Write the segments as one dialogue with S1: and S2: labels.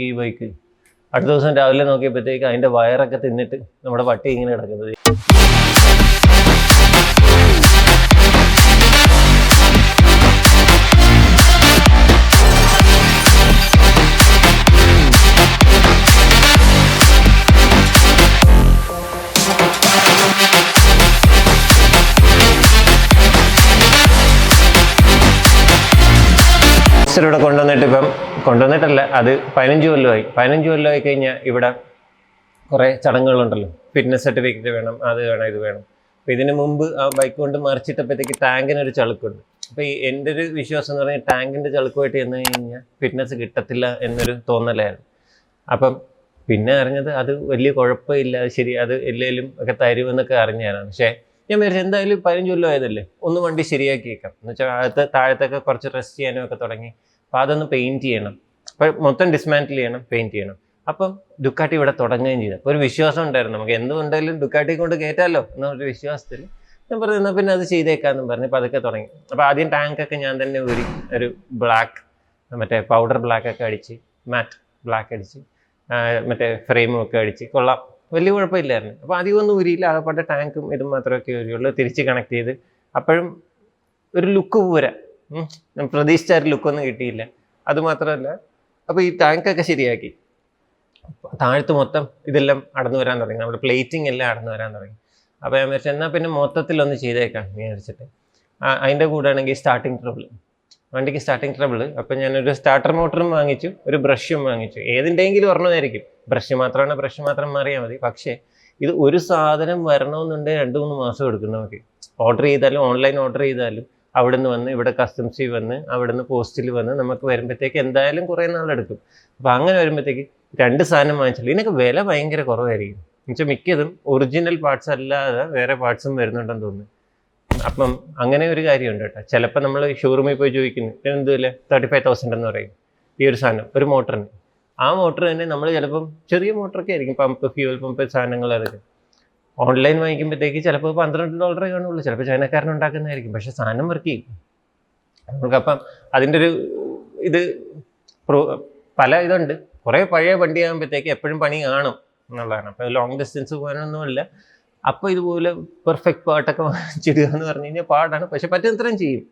S1: ഈ ബൈക്ക് അടുത്ത ദിവസം രാവിലെ നോക്കിയപ്പോഴത്തേക്ക് അതിന്റെ വയറൊക്കെ തിന്നിട്ട് നമ്മുടെ പട്ടി ഇങ്ങനെ കിടക്കുന്നത്. സിസ്റ്റർ ഇവിടെ കൊണ്ടുവന്നിട്ട് ഇപ്പം കൊണ്ടുവന്നിട്ടല്ല അത് പതിനഞ്ച് കൊല്ലമായി. പതിനഞ്ച് കൊല്ലമായി കഴിഞ്ഞാൽ ഇവിടെ കുറേ ചടങ്ങുകളുണ്ടല്ലോ. ഫിറ്റ്നസ് സർട്ടിഫിക്കറ്റ് വേണം അത് വേണം ഇത് വേണം. അപ്പോൾ ഇതിന് മുമ്പ് ആ ബൈക്ക് കൊണ്ട് മറിച്ചിട്ടപ്പോഴത്തേക്ക് ടാങ്കിനൊരു ചളുക്കുണ്ട്. അപ്പോൾ ഈ എന്റെ ഒരു വിശ്വാസം എന്ന് പറഞ്ഞാൽ ടാങ്കിന്റെ ചളുക്കുമായിട്ട് ചെന്ന് കഴിഞ്ഞാൽ ഫിറ്റ്നസ് കിട്ടത്തില്ല എന്നൊരു തോന്നലായിരുന്നു. അപ്പം പിന്നെ അറിഞ്ഞത് അത് വലിയ കുഴപ്പമില്ല ശരി അത് എല്ലാവരും ഒക്കെ തരുമെന്നൊക്കെ അറിഞ്ഞാണ് പക്ഷേ ഞാൻ വിചാരിച്ചു എന്തായാലും പതിനഞ്ച് കൊല്ലം ആയതല്ലേ? ഒന്ന് വണ്ടി ശരിയാക്കിയേക്കാം എന്ന് വെച്ചാൽ അകത്ത് താഴത്തൊക്കെ കുറച്ച് റെസ്റ്റ് ചെയ്യാനും ഒക്കെ തുടങ്ങി. അപ്പോൾ അതൊന്ന് പെയിന്റ് ചെയ്യണം. അപ്പം മൊത്തം ഡിസ്മാന്റിൽ ചെയ്യണം പെയിന്റ് ചെയ്യണം. അപ്പം ദുക്കാട്ടി ഇവിടെ തുടങ്ങുകയും ചെയ്തു. അപ്പോൾ ഒരു വിശ്വാസം ഉണ്ടായിരുന്നു. നമുക്ക് എന്തുകൊണ്ടായാലും ദുക്കാട്ടി കൊണ്ട് കയറ്റാമല്ലോ എന്നൊരു വിശ്വാസത്തിൽ ഞാൻ പറഞ്ഞു എന്നാൽ പിന്നെ അത് ചെയ്തേക്കാന്നും പറഞ്ഞ് അപ്പോൾ അതൊക്കെ തുടങ്ങി. അപ്പോൾ ആദ്യം ടാങ്കൊക്കെ ഞാൻ തന്നെ ഒരു ഒരു ബ്ലാക്ക് മറ്റേ പൗഡർ ബ്ലാക്ക് ഒക്കെ അടിച്ച് മാറ്റ് ബ്ലാക്ക് അടിച്ച് മറ്റേ ഫ്രെയിമും ഒക്കെ അടിച്ച് കൊള്ളാം. വലിയ കുഴപ്പമില്ലായിരുന്നു. അപ്പോൾ അധികം ഒന്നും ഊരിയില്ല ആകപ്പെട്ട ടാങ്കും ഇതും മാത്രമൊക്കെ ഉരിയുള്ളൂ. തിരിച്ച് കണക്ട് ചെയ്ത്. അപ്പോഴും ഒരു ലുക്ക് പോരാ. പ്രതീക്ഷിച്ച ഒരു ലുക്കൊന്നും കിട്ടിയില്ല. അതുമാത്രമല്ല അപ്പോൾ ഈ ടാങ്കൊക്കെ ശരിയാക്കി. താഴത്ത് മൊത്തം ഇതെല്ലാം അടന്നു വരാൻ തുടങ്ങി. നമ്മുടെ പ്ലേറ്റിംഗ് എല്ലാം അടന്നു വരാൻ തുടങ്ങി. അപ്പോൾ ഞാൻ വിചാരിച്ചു എന്നാൽ പിന്നെ മൊത്തത്തിലൊന്ന് ചെയ്തേക്കാം വിചാരിച്ചിട്ട്. അതിന്റെ കൂടെ ആണെങ്കിൽ സ്റ്റാർട്ടിങ് ട്രബിൾ വണ്ടിക്ക് സ്റ്റാർട്ടിങ് ട്രബിൾ അപ്പോൾ ഞാനൊരു സ്റ്റാർട്ടർ മോട്ടറും വാങ്ങിച്ചു ഒരു ബ്രഷും വാങ്ങിച്ചു. ഏതിന്റെയെങ്കിലും ഒരെണ്ണമായിരിക്കും. ബ്രഷ് മാത്രമാണ് ബ്രഷ് മാത്രം മാറിയാൽ മതി. പക്ഷേ ഇത് ഒരു സാധനം വരണമെന്നുണ്ടെങ്കിൽ രണ്ട് മൂന്ന് മാസം എടുക്കും നമുക്ക് ഓർഡർ ചെയ്താലും ഓൺലൈൻ ഓർഡർ ചെയ്താലും അവിടെ നിന്ന് വന്ന് ഇവിടെ കസ്റ്റംസിൽ വന്ന് അവിടെ നിന്ന് പോസ്റ്റിൽ വന്ന് നമുക്ക് വരുമ്പോഴത്തേക്ക് എന്തായാലും കുറേ നാളെടുക്കും. അപ്പോൾ അങ്ങനെ വരുമ്പോഴത്തേക്ക് രണ്ട് സാധനം വാങ്ങിച്ചാൽ ഇതിനൊക്കെ വില ഭയങ്കര കുറവായിരിക്കും. എന്നുവെച്ചാൽ മിക്കതും ഒറിജിനൽ പാർട്സ് അല്ലാതെ വേറെ പാർട്സും വരുന്നുണ്ടെന്ന് തോന്നുന്നു. അപ്പം അങ്ങനെ ഒരു കാര്യമുണ്ട് കേട്ടോ. ചിലപ്പോൾ നമ്മൾ ഷോറൂമിൽ പോയി ചോദിക്കുന്നു എന്തുമില്ല തേർട്ടി ഫൈവ് തൗസൻഡ് എന്ന് പറയും. ഈ ഒരു സാധനം ഒരു മോട്ടറിന് ആ മോട്ടർ തന്നെ നമ്മൾ ചിലപ്പം ചെറിയ മോട്ടറൊക്കെ ആയിരിക്കും പമ്പ് ഫ്യൂവൽ പമ്പ് സാധനങ്ങൾ അതൊക്കെ ഓൺലൈൻ വാങ്ങിക്കുമ്പോഴത്തേക്ക് ചിലപ്പോൾ പന്ത്രണ്ട് ഡോളറേ കാണുള്ളൂ ചിലപ്പോൾ ചൈനക്കാരൻ ഉണ്ടാക്കുന്നതായിരിക്കും. പക്ഷേ സാധനം വർക്ക് ചെയ്യും. നമുക്കപ്പം അതിന്റെ ഒരു ഇത് പല ഇതുണ്ട്. കുറേ പഴയ വണ്ടി ആകുമ്പോഴത്തേക്ക് എപ്പോഴും പണി കാണും എന്നുള്ളതാണ്. അപ്പോൾ ലോങ് ഡിസ്റ്റൻസ് പോകാനൊന്നുമില്ല. അപ്പോൾ ഇതുപോലെ പെർഫെക്റ്റ് പാട്ടൊക്കെ വാങ്ങിച്ചിടുക എന്ന് പറഞ്ഞു കഴിഞ്ഞാൽ പാടാണ്. പക്ഷെ പറ്റുന്നത്രയും ചെയ്യും.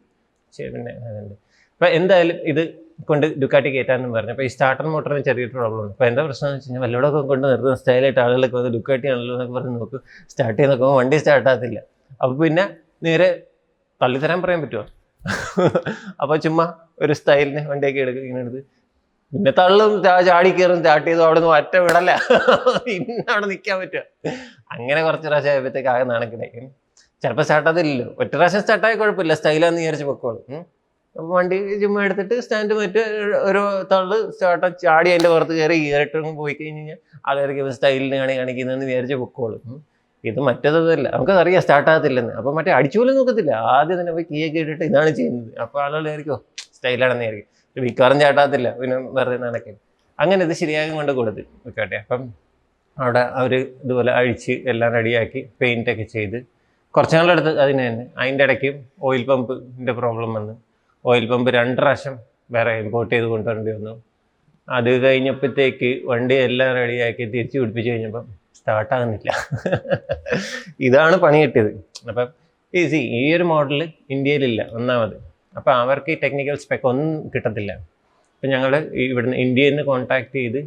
S1: പിന്നെ അതുണ്ട്. അപ്പോൾ എന്തായാലും ഇത് കൊണ്ട് ഡുക്കാട്ടി കയറ്റാമെന്ന് പറഞ്ഞു. അപ്പോൾ ഈ സ്റ്റാർട്ടർ മോട്ടറിന് ചെറിയൊരു പ്രോബ്ലം ഉണ്ട്. അപ്പോൾ എന്താ പ്രശ്നം എന്ന് വെച്ച് കഴിഞ്ഞാൽ വല്ലതൊക്കെ കൊണ്ട് നിർത്തുന്ന സ്റ്റൈലായിട്ട് ആളുകളൊക്കെ വന്ന് ഡുക്കാട്ടി ആണല്ലോ എന്നൊക്കെ പറഞ്ഞ് നോക്കും. സ്റ്റാർട്ട് ചെയ്ത് നോക്കുമ്പോൾ വണ്ടി സ്റ്റാർട്ട് ആകത്തില്ല. അപ്പോൾ പിന്നെ നേരെ തള്ളിത്തരാൻ പറയാൻ പറ്റുമോ അപ്പോൾ ചുമ്മാ ഒരു സ്റ്റൈലിന് വണ്ടിയൊക്കെ എടുക്കും ഇങ്ങനെ എടുത്ത് പിന്നെ തള്ളും ചാടി കയറും സ്റ്റാർട്ട് ചെയ്തു അവിടെ നിന്ന് ഒറ്റ വിടല്ല പിന്നെ അവിടെ നിൽക്കാൻ പറ്റുക അങ്ങനെ കുറച്ച് പ്രാവശ്യം ആയപ്പോഴത്തേക്ക് ആകെ നാണക്കിടയും. ചിലപ്പോൾ സ്റ്റാർട്ടാതില്ലല്ലോ ഒറ്റ പ്രാവശ്യം സ്റ്റാർട്ടായി കുഴപ്പമില്ല. സ്റ്റൈലാന്ന് വിചാരിച്ച് പൊക്കോളും. വണ്ടി ചുമ്മാ എടുത്തിട്ട് സ്റ്റാൻഡ് മറ്റ് ഒരു തള്ളു സ്റ്റാർട്ട് ചാടി അതിന്റെ പുറത്ത് കയറി കയറിട്ടും പോയി കഴിഞ്ഞ് കഴിഞ്ഞാൽ ആളുകൾക്ക് സ്റ്റൈലിന് കാണി കാണിക്കുന്നതെന്ന് വിചാരിച്ച് പൊക്കോളും. ഇത് മറ്റേതല്ല നമുക്കറിയാം സ്റ്റാർട്ട് ആകത്തില്ലെന്ന്. അപ്പോൾ മറ്റേ അടിച്ചുപോലും നോക്കത്തില്ല. ആദ്യം തന്നെ പോയി കീയൊക്കെ ഇട്ടിട്ട് ഇതാണ് ചെയ്യുന്നത്. അപ്പോൾ ആളുകളായിരിക്കും സ്റ്റൈലാണെന്ന് വിചാരിക്കും മിക്കവാറും ചാട്ടാകത്തില്ല. പിന്നെ വെറുതെ നടക്കും അങ്ങനെ ഇത് ശരിയാകും കൊണ്ട് കൊടുത്ത് നിൽക്കട്ടെ അപ്പം അവിടെ അവർ ഇതുപോലെ അഴിച്ച് എല്ലാം റെഡിയാക്കി പെയിന്റൊക്കെ ചെയ്ത് കുറച്ച് നാളെടുത്ത് അതിന് തന്നെ. അതിന്റെ ഇടയ്ക്ക് ഓയിൽ പമ്പിന്റെ പ്രോബ്ലം വന്നു ഓയിൽ പമ്പ് രണ്ട് പ്രാവശ്യം വേറെ ഇമ്പോർട്ട് ചെയ്ത് കൊണ്ടുവരേണ്ടി വന്നു. അത് കഴിഞ്ഞപ്പോഴത്തേക്ക് വണ്ടി എല്ലാം റെഡിയാക്കി തിരിച്ച് പിടിപ്പിച്ച് കഴിഞ്ഞപ്പം സ്റ്റാർട്ടാകുന്നില്ല ഇതാണ് പണി കിട്ടിയത്. അപ്പം ഈസി ഈ ഒരു മോഡൽ ഇന്ത്യയിലില്ല. ഒന്നാമത്. അപ്പം അവർക്ക് ഈ ടെക്നിക്കൽ സ്പെക്ക് ഒന്നും കിട്ടത്തില്ല. അപ്പം ഞങ്ങൾ ഇവിടുന്ന് ഇന്ത്യയിൽ നിന്ന് കോൺടാക്ട് ചെയ്ത്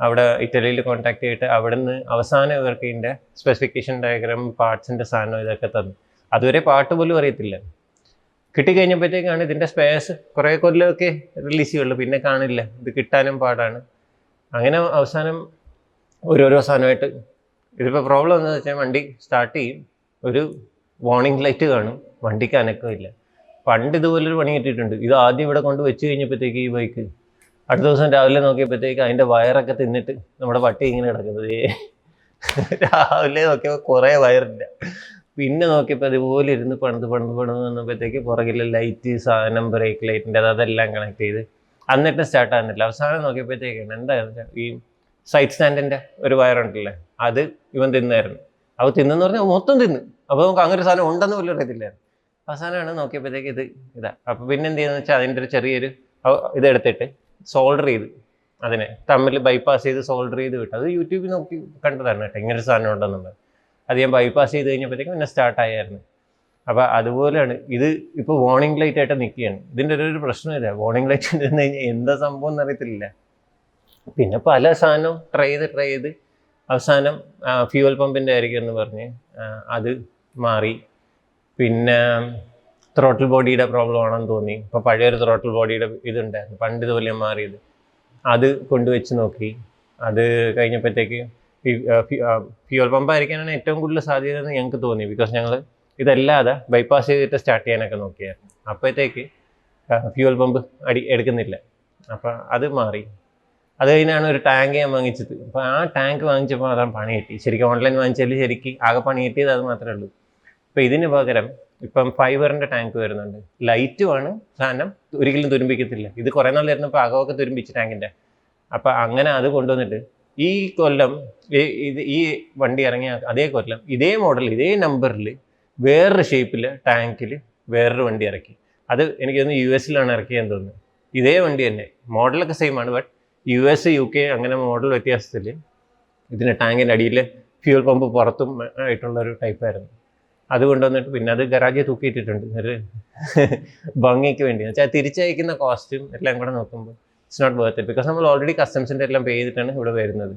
S1: അവിടെ ഇറ്റലിയിൽ കോൺടാക്ട് ചെയ്തിട്ട് അവിടുന്ന് അവസാനം ഇവർക്ക് ഇതിന്റെ സ്പെസിഫിക്കേഷൻ ഡയഗ്രാം പാർട്സിന്റെ സാധനം ഇതൊക്കെ തന്നു. അതുവരെ പാട്ട് പോലും അറിയത്തില്ല. കിട്ടിക്കഴിഞ്ഞപ്പോഴത്തേക്കാണ് ഇതിന്റെ സ്പേസ് കുറേ കൊല്ലമൊക്കെ റിലീസ് ചെയ്യുള്ളൂ. പിന്നെ കാണില്ല. ഇത് കിട്ടാനും പാടാണ്. അങ്ങനെ അവസാനം ഓരോരോ സാധനമായിട്ട് ഇതിപ്പോൾ പ്രോബ്ലം എന്താണെന്ന് വെച്ചാൽ വണ്ടി സ്റ്റാർട്ട് ചെയ്യും. ഒരു വാർണിംഗ് ലൈറ്റ് കാണും. വണ്ടിക്ക് അനക്കമില്ല. പണ്ട് ഇതുപോലൊരു പണി കിട്ടിയിട്ടുണ്ട്. ഇത് ആദ്യം ഇവിടെ കൊണ്ട് വെച്ച് കഴിഞ്ഞപ്പോഴത്തേക്ക് ഈ ബൈക്ക് അടുത്ത ദിവസം രാവിലെ നോക്കിയപ്പോഴത്തേക്ക് അതിന്റെ വയറൊക്കെ തിന്നിട്ട് നമ്മുടെ പട്ടി ഇങ്ങനെ കിടക്കുന്നത്. രാവിലെ നോക്കിയപ്പോൾ കുറേ വയറില്ല പിന്നെ നോക്കിയപ്പോൾ അതുപോലെ ഇരുന്ന് പണിത് പണിത് പണിത് വന്നപ്പോഴത്തേക്ക് പുറകിലെ ലൈറ്റ് സാധനം ബ്രേക്ക് ലൈറ്റിന്റെ അതെല്ലാം കണക്ട് ചെയ്ത് എന്നിട്ട് സ്റ്റാർട്ട് ആകുന്നില്ല അവസാനം നോക്കിയപ്പോഴത്തേക്കാണ് വെച്ചാൽ ഈ സൈഡ് സ്റ്റാൻഡിന്റെ ഒരു വയറുണ്ടല്ലേ അത് ഇവൻ തിന്നായിരുന്നു. അപ്പോൾ തിന്നെന്ന് പറഞ്ഞാൽ മൊത്തം തിന്ന്. അപ്പോൾ നമുക്ക് അങ്ങനെ ഒരു സാധനം ഉണ്ടെന്ന് പോലും അറിയത്തില്ലായിരുന്നു. അവസാനമാണ് നോക്കിയപ്പോഴത്തേക്ക് ഇത് ഇതാ. അപ്പോൾ പിന്നെ എന്ത് ചെയ്യുന്നത് വെച്ചാൽ അതിന്റെ ഒരു ചെറിയൊരു ഇതെടുത്തിട്ട് സോൾഡർ ചെയ്ത് അതിനെ തമ്മിൽ ബൈപ്പാസ് ചെയ്ത് സോൾഡർ ചെയ്ത് വിട്ടു. അത് യൂട്യൂബിൽ നോക്കി കണ്ടതാണ് കേട്ടോ ഇങ്ങനൊരു സാധനം ഉണ്ടെന്നുള്ളത്. അത് ഞാൻ ബൈപ്പാസ് ചെയ്ത് കഴിഞ്ഞപ്പോഴത്തേക്കും പിന്നെ സ്റ്റാർട്ടായിരുന്നു അപ്പോൾ അതുപോലെയാണ് ഇത് ഇപ്പോൾ വാർണിംഗ് ലൈറ്റ് ആയിട്ട് നിൽക്കുകയാണ്. ഇതിന്റെ ഒരു പ്രശ്നമില്ല വാർണിംഗ് ലൈറ്റ് നിന്ന് കഴിഞ്ഞാൽ എന്താ സംഭവം എന്നറിയത്തില്ല. പിന്നെ പല സാധനവും ട്രൈ ചെയ്ത് ട്രൈ ചെയ്ത്. അവസാനം ഫ്യൂവൽ പമ്പിന്റെ ആയിരിക്കും എന്ന് പറഞ്ഞ് അത് മാറി. പിന്നെ ത്രോട്ടിൽ ബോഡിയുടെ പ്രോബ്ലം ആണെന്ന് തോന്നി. ഇപ്പോൾ പഴയൊരു ത്രോട്ടിൽ ബോഡിയുടെ ഇതുണ്ടായിരുന്നു. പണ്ട് ഇതുപോലെ മാറിയത്. അത് കൊണ്ടുവച്ച് നോക്കി. അത് കഴിഞ്ഞപ്പോഴത്തേക്ക് ഫ്യൂവൽ പമ്പ് ആയിരിക്കാനാണ് ഏറ്റവും കൂടുതൽ സാധ്യത എന്ന് ഞങ്ങൾക്ക് തോന്നി. ബിക്കോസ് ഞങ്ങൾ ഇതല്ലാതെ ബൈപ്പാസ് ചെയ്തിട്ട് സ്റ്റാർട്ട് ചെയ്യാനൊക്കെ നോക്കിയായിരുന്നു അപ്പോഴത്തേക്ക് ഫ്യൂവൽ പമ്പ് അടി എടുക്കുന്നില്ല. അപ്പം അത് മാറി. അത് കഴിഞ്ഞാണ് ഒരു ടാങ്ക് ഞാൻ വാങ്ങിച്ചത്. അപ്പോൾ ആ ടാങ്ക് വാങ്ങിച്ചപ്പോൾ അതാണ് പണി കിട്ടി. ശരിക്കും ഓൺലൈൻ വാങ്ങിച്ചാൽ ശരിക്കും ആകെ പണി കിട്ടിയത് അത് മാത്രമേ ഉള്ളൂ. അപ്പോൾ ഇതിന് പകരം ഇപ്പം ഫൈബറിന്റെ ടാങ്ക് വരുന്നുണ്ട്. ലൈറ്റുമാണ് സാധനം ഒരിക്കലും തുരുമ്പിക്കത്തില്ല. ഇത് കുറേ നാൾ ഇരുന്നപ്പോൾ അകമൊക്കെ തുരുമ്പിച്ച് ടാങ്കിന്റെ അപ്പം അങ്ങനെ അത് കൊണ്ടുവന്നിട്ട് ഈ കൊല്ലം ഇത് ഈ വണ്ടി ഇറങ്ങിയ അതേ കൊല്ലം ഇതേ മോഡൽ ഇതേ നമ്പറിൽ വേറൊരു ഷേപ്പിൽ ടാങ്കിൽ വേറൊരു വണ്ടി ഇറക്കി. അത് എനിക്ക് തോന്നുന്നു യു എസിലാണ് ഇറക്കിയെന്ന് തോന്നുന്നു. ഇതേ വണ്ടി തന്നെ. മോഡലൊക്കെ സെയിം ആണ് but U S U K അങ്ങനെ മോഡൽ വ്യത്യാസത്തിൽ ഇതിന് ടാങ്കിന്റെ അടിയിൽ ഫ്യൂൽ പമ്പ് പുറത്തും ആയിട്ടുള്ള ഒരു ടൈപ്പായിരുന്നു അത് കൊണ്ടുവന്നിട്ട് പിന്നെ അത് ഗറാജിൽ തൂക്കിയിട്ടിട്ടുണ്ട് ഒരു ഭംഗിക്ക് വേണ്ടി വെച്ചാൽ തിരിച്ചയക്കുന്ന കോസ്റ്റും എല്ലാം കൂടെ നോക്കുമ്പോൾ it's not worth it because നമ്മൾ ഓൾറെഡി കസ്റ്റംസിന്റെ എല്ലാം പേ ചെയ്തിട്ടാണ് ഇവിടെ വരുന്നത്.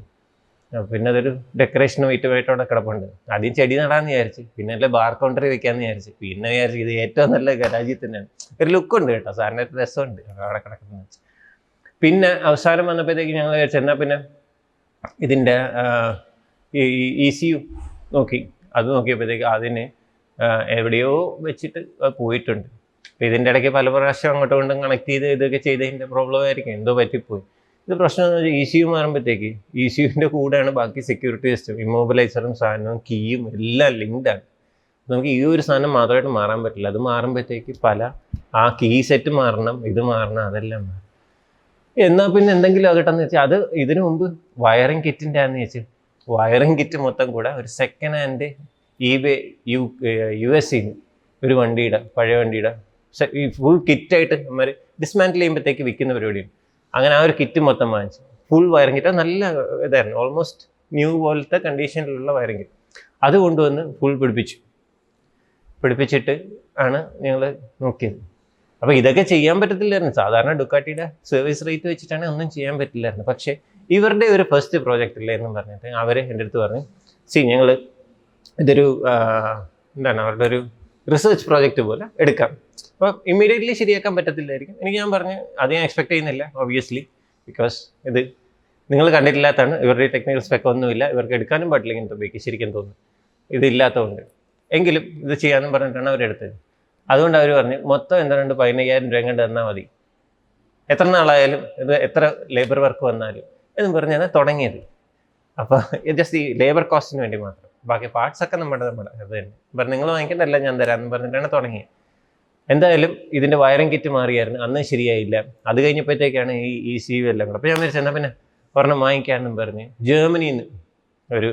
S1: പിന്നെ അതൊരു ഡെക്കറേഷനും ഐറ്റമായിട്ട് അവിടെ കിടപ്പുണ്ട്. ആദ്യം ചെടി നടാന്ന് വിചാരിച്ച് പിന്നെ അല്ലെ ബാർ കൗണ്ടറിൽ വെക്കാന്ന് വിചാരിച്ച് പിന്നെ വിചാരിച്ചു ഇത് ഏറ്റവും നല്ല ഗരാജിൽ തന്നെയാണ് ഒരു ലുക്ക് ഉണ്ട് കേട്ടോ സാറിന്റെ ഒരു രസമുണ്ട് അവിടെ കിടക്കുന്നത് പിന്നെ അവസാനം വന്നപ്പോഴത്തേക്ക് ഞങ്ങൾ വിചാരിച്ചു എന്നാൽ പിന്നെ ഇതിന്റെ ഇ സി യു നോക്കി. അത് നോക്കിയപ്പോഴത്തേക്ക് അതിന് എവിടെയോ വെച്ചിട്ട് പോയിട്ടുണ്ട്. ഇതിന്റെ ഇടയ്ക്ക് പല പ്രാവശ്യം അങ്ങോട്ടും ഇങ്ങോട്ടും കണക്ട് ചെയ്ത് ഇതൊക്കെ ചെയ്തതിന്റെ പ്രോബ്ലം ആയിരിക്കും. എന്തോ പറ്റിപ്പോയി. ഇത് പ്രശ്നം എന്ന് വെച്ചാൽ ഇ സി യു മാറുമ്പോഴത്തേക്ക് ഇ സി യുവിന്റെ കൂടെയാണ് ബാക്കി സെക്യൂരിറ്റി സിസ്റ്റം ഇമ്മോബിലൈസറും സാധനവും കീയും എല്ലാം ലിങ്ക്ഡാണ് നമുക്ക് ഈ ഒരു സാധനം മാത്രമായിട്ട് മാറാൻ പറ്റില്ല. അത് മാറുമ്പോഴത്തേക്ക് പല ആ കീ സെറ്റ് മാറണം ഇത് മാറണം അതെല്ലാം മാറണം. എന്നാൽ പിന്നെ എന്തെങ്കിലും ആകട്ടെന്ന് വെച്ചാൽ അത് ഇതിനു മുമ്പ് വയറിംഗ് കിറ്റിന്റെ ആണെന്ന് വെച്ച് വയറിംഗ് കിറ്റ് മൊത്തം കൂടെ ഒരു സെക്കൻഡ് ഹാൻഡ് ഈ യു യു എസ് സിന്ന് ഒരു വണ്ടിയുടെ പഴയ വണ്ടിയുടെ സെ- ഈ ഫുൾ കിറ്റായിട്ട് നമ്മൾ ഡിസ്മാന്റിൽ ചെയ്യുമ്പോഴത്തേക്ക് വിൽക്കുന്ന പരിപാടിയുണ്ട് അങ്ങനെ ആ ഒരു കിറ്റ് മൊത്തം വാങ്ങിച്ചു. ഫുൾ വയറിംഗ് കിറ്റ് നല്ല ഇതായിരുന്നു. ഓൾമോസ്റ്റ് ന്യൂ പോലത്തെ കണ്ടീഷനിലുള്ള വയറിംഗ് കിറ്റ് അത് കൊണ്ടുവന്ന് ഫുൾ പിടിപ്പിച്ചു. പിടിപ്പിച്ചിട്ട് ആണ് ഞങ്ങൾ നോക്കിയത്. അപ്പോൾ ഇതൊക്കെ ചെയ്യാൻ പറ്റത്തില്ലായിരുന്നു. സാധാരണ ഡുക്കാട്ടിയുടെ സർവീസ് റേറ്റ് വെച്ചിട്ടാണ് ഒന്നും ചെയ്യാൻ പറ്റില്ലായിരുന്നു. പക്ഷേ ഇവരുടെ ഒരു ഫസ്റ്റ് പ്രോജക്റ്റ് എന്ന് പറഞ്ഞിട്ട് അവർ എന്റെ അടുത്ത് പറഞ്ഞു സി ഞങ്ങൾ ഇതൊരു എന്താണ് അവരുടെ ഒരു റിസർച്ച് പ്രോജക്റ്റ് പോലെ എടുക്കാം. അപ്പോൾ ഇമ്മീഡിയറ്റ്ലി ശരിയാക്കാൻ പറ്റത്തില്ലായിരിക്കും. എനിക്ക് ഞാൻ പറഞ്ഞു അത് ഞാൻ എക്സ്പെക്ട് ചെയ്യുന്നില്ല ഒബ്വിയസ്ലി ബിക്കോസ് ഇത് നിങ്ങൾ കണ്ടിട്ടില്ലാത്തതാണ്. ഇവരുടെ ടെക്നിക്കൽ സ്പെക്ക് ഒന്നുമില്ല. ഇവർക്ക് എടുക്കാനും പാടില്ല ഇങ്ങനത്തെ ബൈക്ക് ശരിക്കും തോന്നുന്നു. ഇതില്ലാത്തതുകൊണ്ട് എങ്കിലും ഇത് ചെയ്യാമെന്ന് പറഞ്ഞിട്ടാണ് അവരെടുത്തത് അതുകൊണ്ട് അവർ പറഞ്ഞു മൊത്തം എന്താണ്ട് പതിനയ്യായിരം രൂപ കണ്ട് തന്നാൽ മതി. എത്ര നാളായാലും ഇത് എത്ര ലേബർ വർക്ക് വന്നാലും എന്നും പറഞ്ഞാണ് തുടങ്ങിയത്. അപ്പോൾ ജസ്റ്റ് ഈ ലേബർ കോസ്റ്റിന് വേണ്ടി മാത്രം. ബാക്കി പാർട്സ് ഒക്കെ നമ്മുടെ നമ്മുടെ തന്നെ. പറഞ്ഞു നിങ്ങൾ വാങ്ങിക്കേണ്ടല്ല ഞാൻ തരാമെന്ന് പറഞ്ഞിട്ടാണ് തുടങ്ങിയത്. എന്തായാലും ഇതിന്റെ വയറിംഗ് കിറ്റ് മാറിയായിരുന്നു. അന്ന് ശരിയായില്ല. അത് കഴിഞ്ഞപ്പോഴത്തേക്കാണ് ഈ ഈ സി വി എല്ലാം കൂടെ. അപ്പോൾ ഞാൻ വിചാരിച്ചു പിന്നെ ഒരെണ്ണം വാങ്ങിക്കാമെന്നും പറഞ്ഞ് ജർമ്മനിയിൽ നിന്ന് ഒരു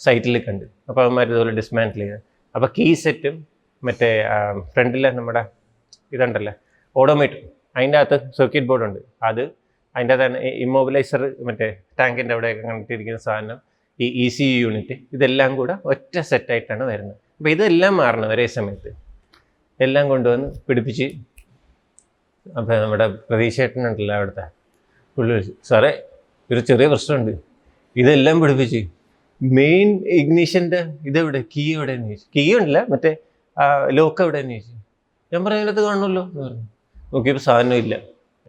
S1: സൈറ്റിൽ കണ്ട്. അപ്പോൾ അവന്മാർ ഇതുപോലെ ഡിസ്മാന്റിൽ ചെയ്ത്. അപ്പോൾ കീ സെറ്റും മറ്റേ ഫ്രണ്ടിലെ നമ്മുടെ ഇതുണ്ടല്ലോ ഓഡോമീറ്റർ അതിന്റെ അകത്ത് സർക്യൂട്ട് ബോർഡ് ഉണ്ട്. അത് അതിന്റെ തന്നെ ഇമ്മോബിലൈസർ മറ്റേ ടാങ്കിന്റെ അവിടെയൊക്കെ കണ്ടിട്ടിരിക്കുന്ന സാധനം. ഈ ഇ സി യു യൂണിറ്റ് ഇതെല്ലാം കൂടെ ഒറ്റ സെറ്റായിട്ടാണ് വരുന്നത്. അപ്പോൾ ഇതെല്ലാം മാറണം ഒരേ സമയത്ത്. എല്ലാം കൊണ്ടുവന്ന് പിടിപ്പിച്ച് അപ്പം നമ്മുടെ പ്രതീക്ഷേട്ടനുണ്ടല്ലോ അവിടുത്തെ. പുള്ളി സാറേ ഒരു ചെറിയ പ്രശ്നമുണ്ട്. ഇതെല്ലാം പിടിപ്പിച്ച് മെയിൻ ഇഗ്നീഷന്റെ ഇതെവിടെ? കീ എവിടെയെന്ന് ചോദിച്ചു. കീ ഉണ്ടല്ല മറ്റേ ലോക്ക് എവിടെയെന്ന് ചോദിച്ചു. ഞാൻ പറയാനത് കാണുമല്ലോ എന്ന് പറഞ്ഞു. നോക്കിയപ്പോൾ സാധനം ഇല്ല.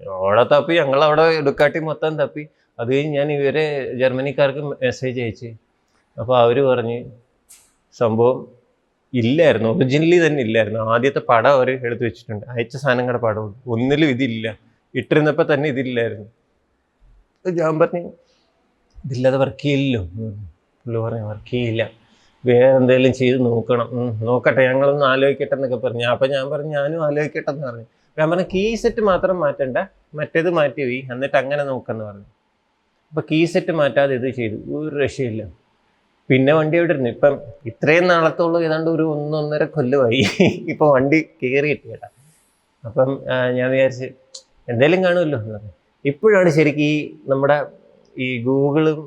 S1: അവിടെ തപ്പി ഞങ്ങളവിടെ എടുക്കാട്ടി മൊത്തം തപ്പി. അത് കഴിഞ്ഞ് ഞാൻ ഇവരെ ജർമ്മനിക്കാർക്ക് മെസ്സേജ് അയച്ച്. അപ്പോൾ അവർ പറഞ്ഞ് സംഭവം ഇല്ലായിരുന്നു. ഒറിജിനലി തന്നെ ഇല്ലായിരുന്നു. ആദ്യത്തെ പടം അവർ എടുത്തു വെച്ചിട്ടുണ്ട്. അയച്ച സാധനങ്ങളുടെ പടം ഒന്നിലും ഇതില്ല. ഇട്ടിരുന്നപ്പോൾ തന്നെ ഇതില്ലായിരുന്നു. ഞാൻ പറഞ്ഞു ഇതില്ലാതെ വർക്ക് ചെയ്യില്ലല്ലോ. പുള്ളി പറഞ്ഞു വർക്ക് ചെയ്യില്ല. വേറെ എന്തെങ്കിലും ചെയ്ത് നോക്കണം. നോക്കട്ടെ ഞങ്ങളൊന്ന് ആലോചിക്കട്ടെ എന്നൊക്കെ പറഞ്ഞു. അപ്പം ഞാൻ പറഞ്ഞു ഞാനും ആലോചിക്കട്ടെ എന്ന് പറഞ്ഞു. ഞാൻ പറഞ്ഞു കീ സെറ്റ് മാത്രം മാറ്റണ്ട. മറ്റേത് മാറ്റി പോയി എന്നിട്ട് അങ്ങനെ നോക്കാന്ന് പറഞ്ഞു. അപ്പോൾ കീ സെറ്റ് മാറ്റാതെ ഇത് ചെയ്തു. ഒരു രക്ഷയില്ല. പിന്നെ വണ്ടി എവിടെ ഇരുന്നു. ഇപ്പം ഇത്രയും നാളത്തോളം ഏതാണ്ട് ഒരു ഒന്നൊന്നര കൊല്ലമായി. ഇപ്പോൾ വണ്ടി കയറി കിട്ടി അപ്പം ഞാൻ വിചാരിച്ച് എന്തെങ്കിലും കാണുമല്ലോ എന്ന് പറഞ്ഞു. ഇപ്പോഴാണ് ശരിക്കും ഈ നമ്മുടെ ഈ ഗൂഗിളും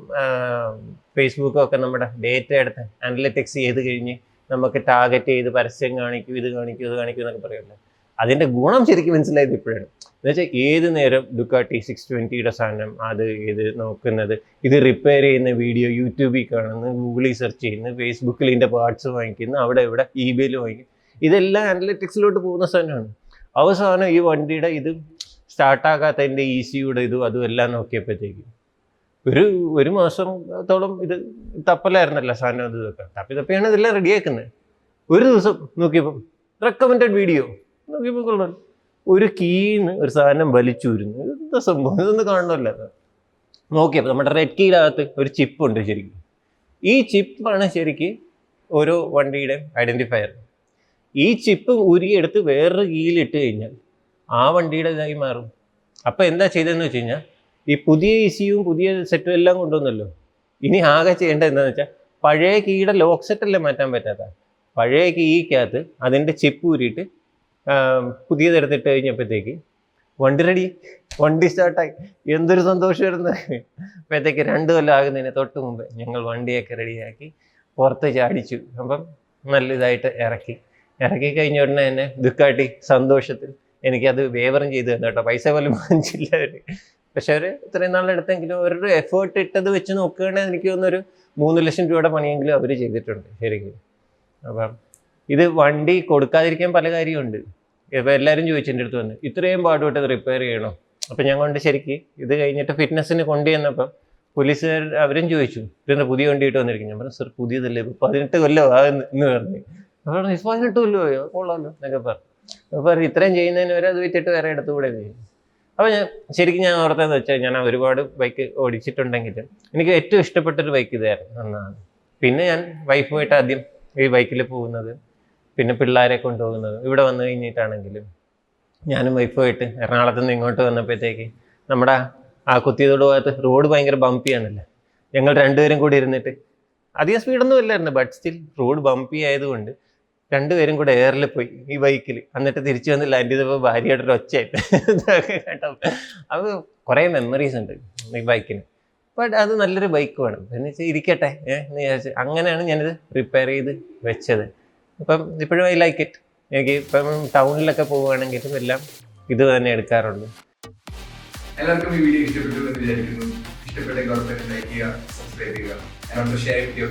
S1: ഫേസ്ബുക്കും ഒക്കെ നമ്മുടെ ഡേറ്റ എടുത്ത് അനലറ്റിക്സ് ചെയ്ത് കഴിഞ്ഞ് നമുക്ക് ടാർഗറ്റ് ചെയ്ത് പരസ്യം കാണിക്കും ഇത് കാണിക്കും ഇത് കാണിക്കും എന്നൊക്കെ പറയുമല്ലോ. അതിന്റെ ഗുണം ശരിക്കും മനസ്സിലായത് ഇപ്പോഴാണ്. എന്നുവെച്ചാൽ ഏത് നേരം ഡുക്കാട്ടി സിക്സ് ട്വന്റിയുടെ സാധനം അത് ഇത് നോക്കുന്നത് ഇത് റിപ്പയർ ചെയ്യുന്ന വീഡിയോ യൂട്യൂബിൽ കാണുന്നു ഗൂഗിളിൽ സെർച്ച് ചെയ്യുന്നു ഫേസ്ബുക്കിൽ ഇതിന്റെ പാർട്സ് വാങ്ങിക്കുന്നു അവിടെ ഇവിടെ ഇബിയിൽ വാങ്ങിക്കുന്നു. ഇതെല്ലാം അനലറ്റിക്സിലോട്ട് പോകുന്ന സാധനമാണ്. അവസാനം ഈ വണ്ടിയുടെ ഇത് സ്റ്റാർട്ടാകാത്തതിന്റെ ഇ സിയുടെ ഇതും അതും എല്ലാം നോക്കിയപ്പോഴത്തേക്കും ഒരു ഒരു മാസത്തോളം ഇത് തപ്പലായിരുന്നല്ലോ സാധനം അത് തപ്പി തപ്പിയാണ് ഇതെല്ലാം റെഡിയാക്കുന്നത് ഒരു ദിവസം നോക്കിയപ്പം റെക്കമെൻഡഡ് വീഡിയോ നോക്കിയപ്പോൾ കൊള്ളാം ഒരു കീന്ന് ഒരു സാധനം വലിച്ചൂരുന്നു. എന്താ സംഭവം? ഇതൊന്നും കാണണമല്ല നോക്കിയപ്പോൾ നമ്മുടെ റെഡ് കീലകത്ത് ഒരു ചിപ്പ് ഉണ്ട് ശരിക്കും. ഈ ചിപ്പാണ് ശരിക്കും ഓരോ വണ്ടിയുടെ ഐഡന്റിഫയർ ഈ ചിപ്പ് ഉരിയെടുത്ത് വേറൊരു കീയിലിട്ട് കഴിഞ്ഞാൽ ആ വണ്ടിയുടെ ഇതായി മാറും. അപ്പോൾ എന്താ ചെയ്തതെന്ന് വെച്ച് കഴിഞ്ഞാൽ ഈ പുതിയ ഇസിയും പുതിയ സെറ്റും എല്ലാം കൊണ്ടുവന്നല്ലോ. ഇനി ആകെ ചെയ്യേണ്ടത് എന്താണെന്ന് വെച്ചാൽ പഴയ കീയുടെ ലോക്ക് സെറ്റല്ലേ മാറ്റാൻ പറ്റാത്ത? പഴയ കീക്കകത്ത് അതിന്റെ ചിപ്പ് ഊരിയിട്ട് പുതിയതെടുത്തിട്ട് കഴിഞ്ഞപ്പോഴത്തേക്ക് വണ്ടി റെഡി വണ്ടി സ്റ്റാർട്ടായി എന്തൊരു സന്തോഷമായിരുന്നു. അപ്പോഴത്തേക്ക് രണ്ട് കൊല്ലം ആകുന്നതിന് തൊട്ട് മുമ്പ് ഞങ്ങൾ വണ്ടിയൊക്കെ റെഡിയാക്കി പുറത്ത് ചാടിച്ചു. അപ്പം നല്ല ഇതായിട്ട് ഇറക്കി. ഇറക്കി കഴിഞ്ഞ ഉടനെ തന്നെ ദുഃഖാട്ടി സന്തോഷത്തിൽ എനിക്കത് വേവറും ചെയ്തു തന്നെ കേട്ടോ. പൈസ പോലും വാങ്ങിച്ചില്ല അവർ പക്ഷെ അവർ ഇത്രയും നാളെടുത്തെങ്കിലും അവരുടെ എഫേർട്ട് ഇട്ടത് വെച്ച് നോക്കുകയാണെങ്കിൽ എനിക്ക് തോന്നുന്നൊരു മൂന്ന് ലക്ഷം രൂപയുടെ പണിയെങ്കിലും അവർ ചെയ്തിട്ടുണ്ട്. ശരിക്കും. അപ്പം ഇത് വണ്ടി കൊടുക്കാതിരിക്കാൻ പല കാര്യമുണ്ട്. ഇപ്പം എല്ലാവരും ചോദിച്ചു എന്റെ അടുത്ത് വന്ന് ഇത്രയും പാടുപെട്ട് അത് റിപ്പയർ ചെയ്യണോ? അപ്പം ഞാൻ കൊണ്ട് ശരിക്ക് ഇത് കഴിഞ്ഞിട്ട് ഫിറ്റ്നസ്സിന് കൊണ്ടുചെന്നപ്പം പോലീസുകാർ അവരും ചോദിച്ചു ഇതെന്താ പുതിയ വണ്ടി ഇട്ട് വന്നിരിക്കും ഞാൻ പറഞ്ഞു സർ പുതിയതല്ലേ ഇപ്പം പതിനെട്ട് കൊല്ലമോ ആ എന്ന് പറഞ്ഞു. അപ്പോൾ പറഞ്ഞു പതിനെട്ട് കൊല്ലമോ കൊള്ളാമല്ലോ എന്നൊക്കെ പറഞ്ഞു. അപ്പോൾ പറഞ്ഞു ഇത്രയും ചെയ്യുന്നതിന് വരെ അത് വിറ്റിട്ട് വേറെ ഇടത്ത് കൂടെ ചെയ്യും. അപ്പോൾ ഞാൻ ശരിക്കും ഞാൻ ഓർത്തതെന്ന് വെച്ചാൽ ഞാൻ ഒരുപാട് ബൈക്ക് ഓടിച്ചിട്ടുണ്ടെങ്കിലും എനിക്ക് ഏറ്റവും ഇഷ്ടപ്പെട്ടൊരു ബൈക്ക് ഇതായിരുന്നു അന്നാണ്. പിന്നെ ഞാൻ വൈഫുമായിട്ട് ആദ്യം ഈ ബൈക്കിൽ പോകുന്നത് പിന്നെ പിള്ളേരെ കൊണ്ടുപോകുന്നത്. ഇവിടെ വന്നു കഴിഞ്ഞിട്ടാണെങ്കിലും ഞാനും വൈഫുമായിട്ട് എറണാകുളത്ത് നിന്ന് ഇങ്ങോട്ട് വന്നപ്പോഴത്തേക്ക് നമ്മുടെ ആ കുത്തിയതോട് ഭാഗത്ത് റോഡ് ഭയങ്കര ബംപിയാണല്ലോ ഞങ്ങൾ രണ്ടുപേരും കൂടി ഇരുന്നിട്ട് അധികം സ്പീഡൊന്നും ഇല്ലായിരുന്നു ബട്ട് സ്റ്റിൽ റോഡ് ബംപി ആയതുകൊണ്ട് രണ്ടുപേരും കൂടെ എയറിൽ പോയി ഈ ബൈക്കിൽ എന്നിട്ട് തിരിച്ചു വന്ന് ലാൻഡ് ചെയ്തപ്പോൾ ഭാര്യയുടെ ഒരു ഒച്ചയായിട്ട് കേട്ടോ അത് കുറേ മെമ്മറീസ് ഉണ്ട് ഈ ബൈക്കിന് ബട്ട് അത് നല്ലൊരു ബൈക്ക് വേണം. എന്ന് വെച്ചാൽ ഇരിക്കട്ടെ ഏഹ് എന്ന് വിചാരിച്ച് അങ്ങനെയാണ് ഞാനിത് റിപ്പയർ ചെയ്ത് വെച്ചത്. ഇപ്പം ഇപ്പോഴും ഐ ലൈക്ക് ഇറ്റ്. എനിക്ക് ഇപ്പം ടൗണിലൊക്കെ പോവുകയാണെങ്കിലും എല്ലാം ഇത് തന്നെ എടുക്കാറുള്ളൂ
S2: എല്ലാവർക്കും ഈ വീഡിയോ ഇഷ്ടപ്പെട്ടു എന്ന് വിചാരിക്കുന്നു. ഇഷ്ടപ്പെട്ടെങ്കിൽ ഉറപ്പായിട്ടും ലൈക്ക് ചെയ്യുക സബ്സ്ക്രൈബ് ചെയ്യുക. and also share with your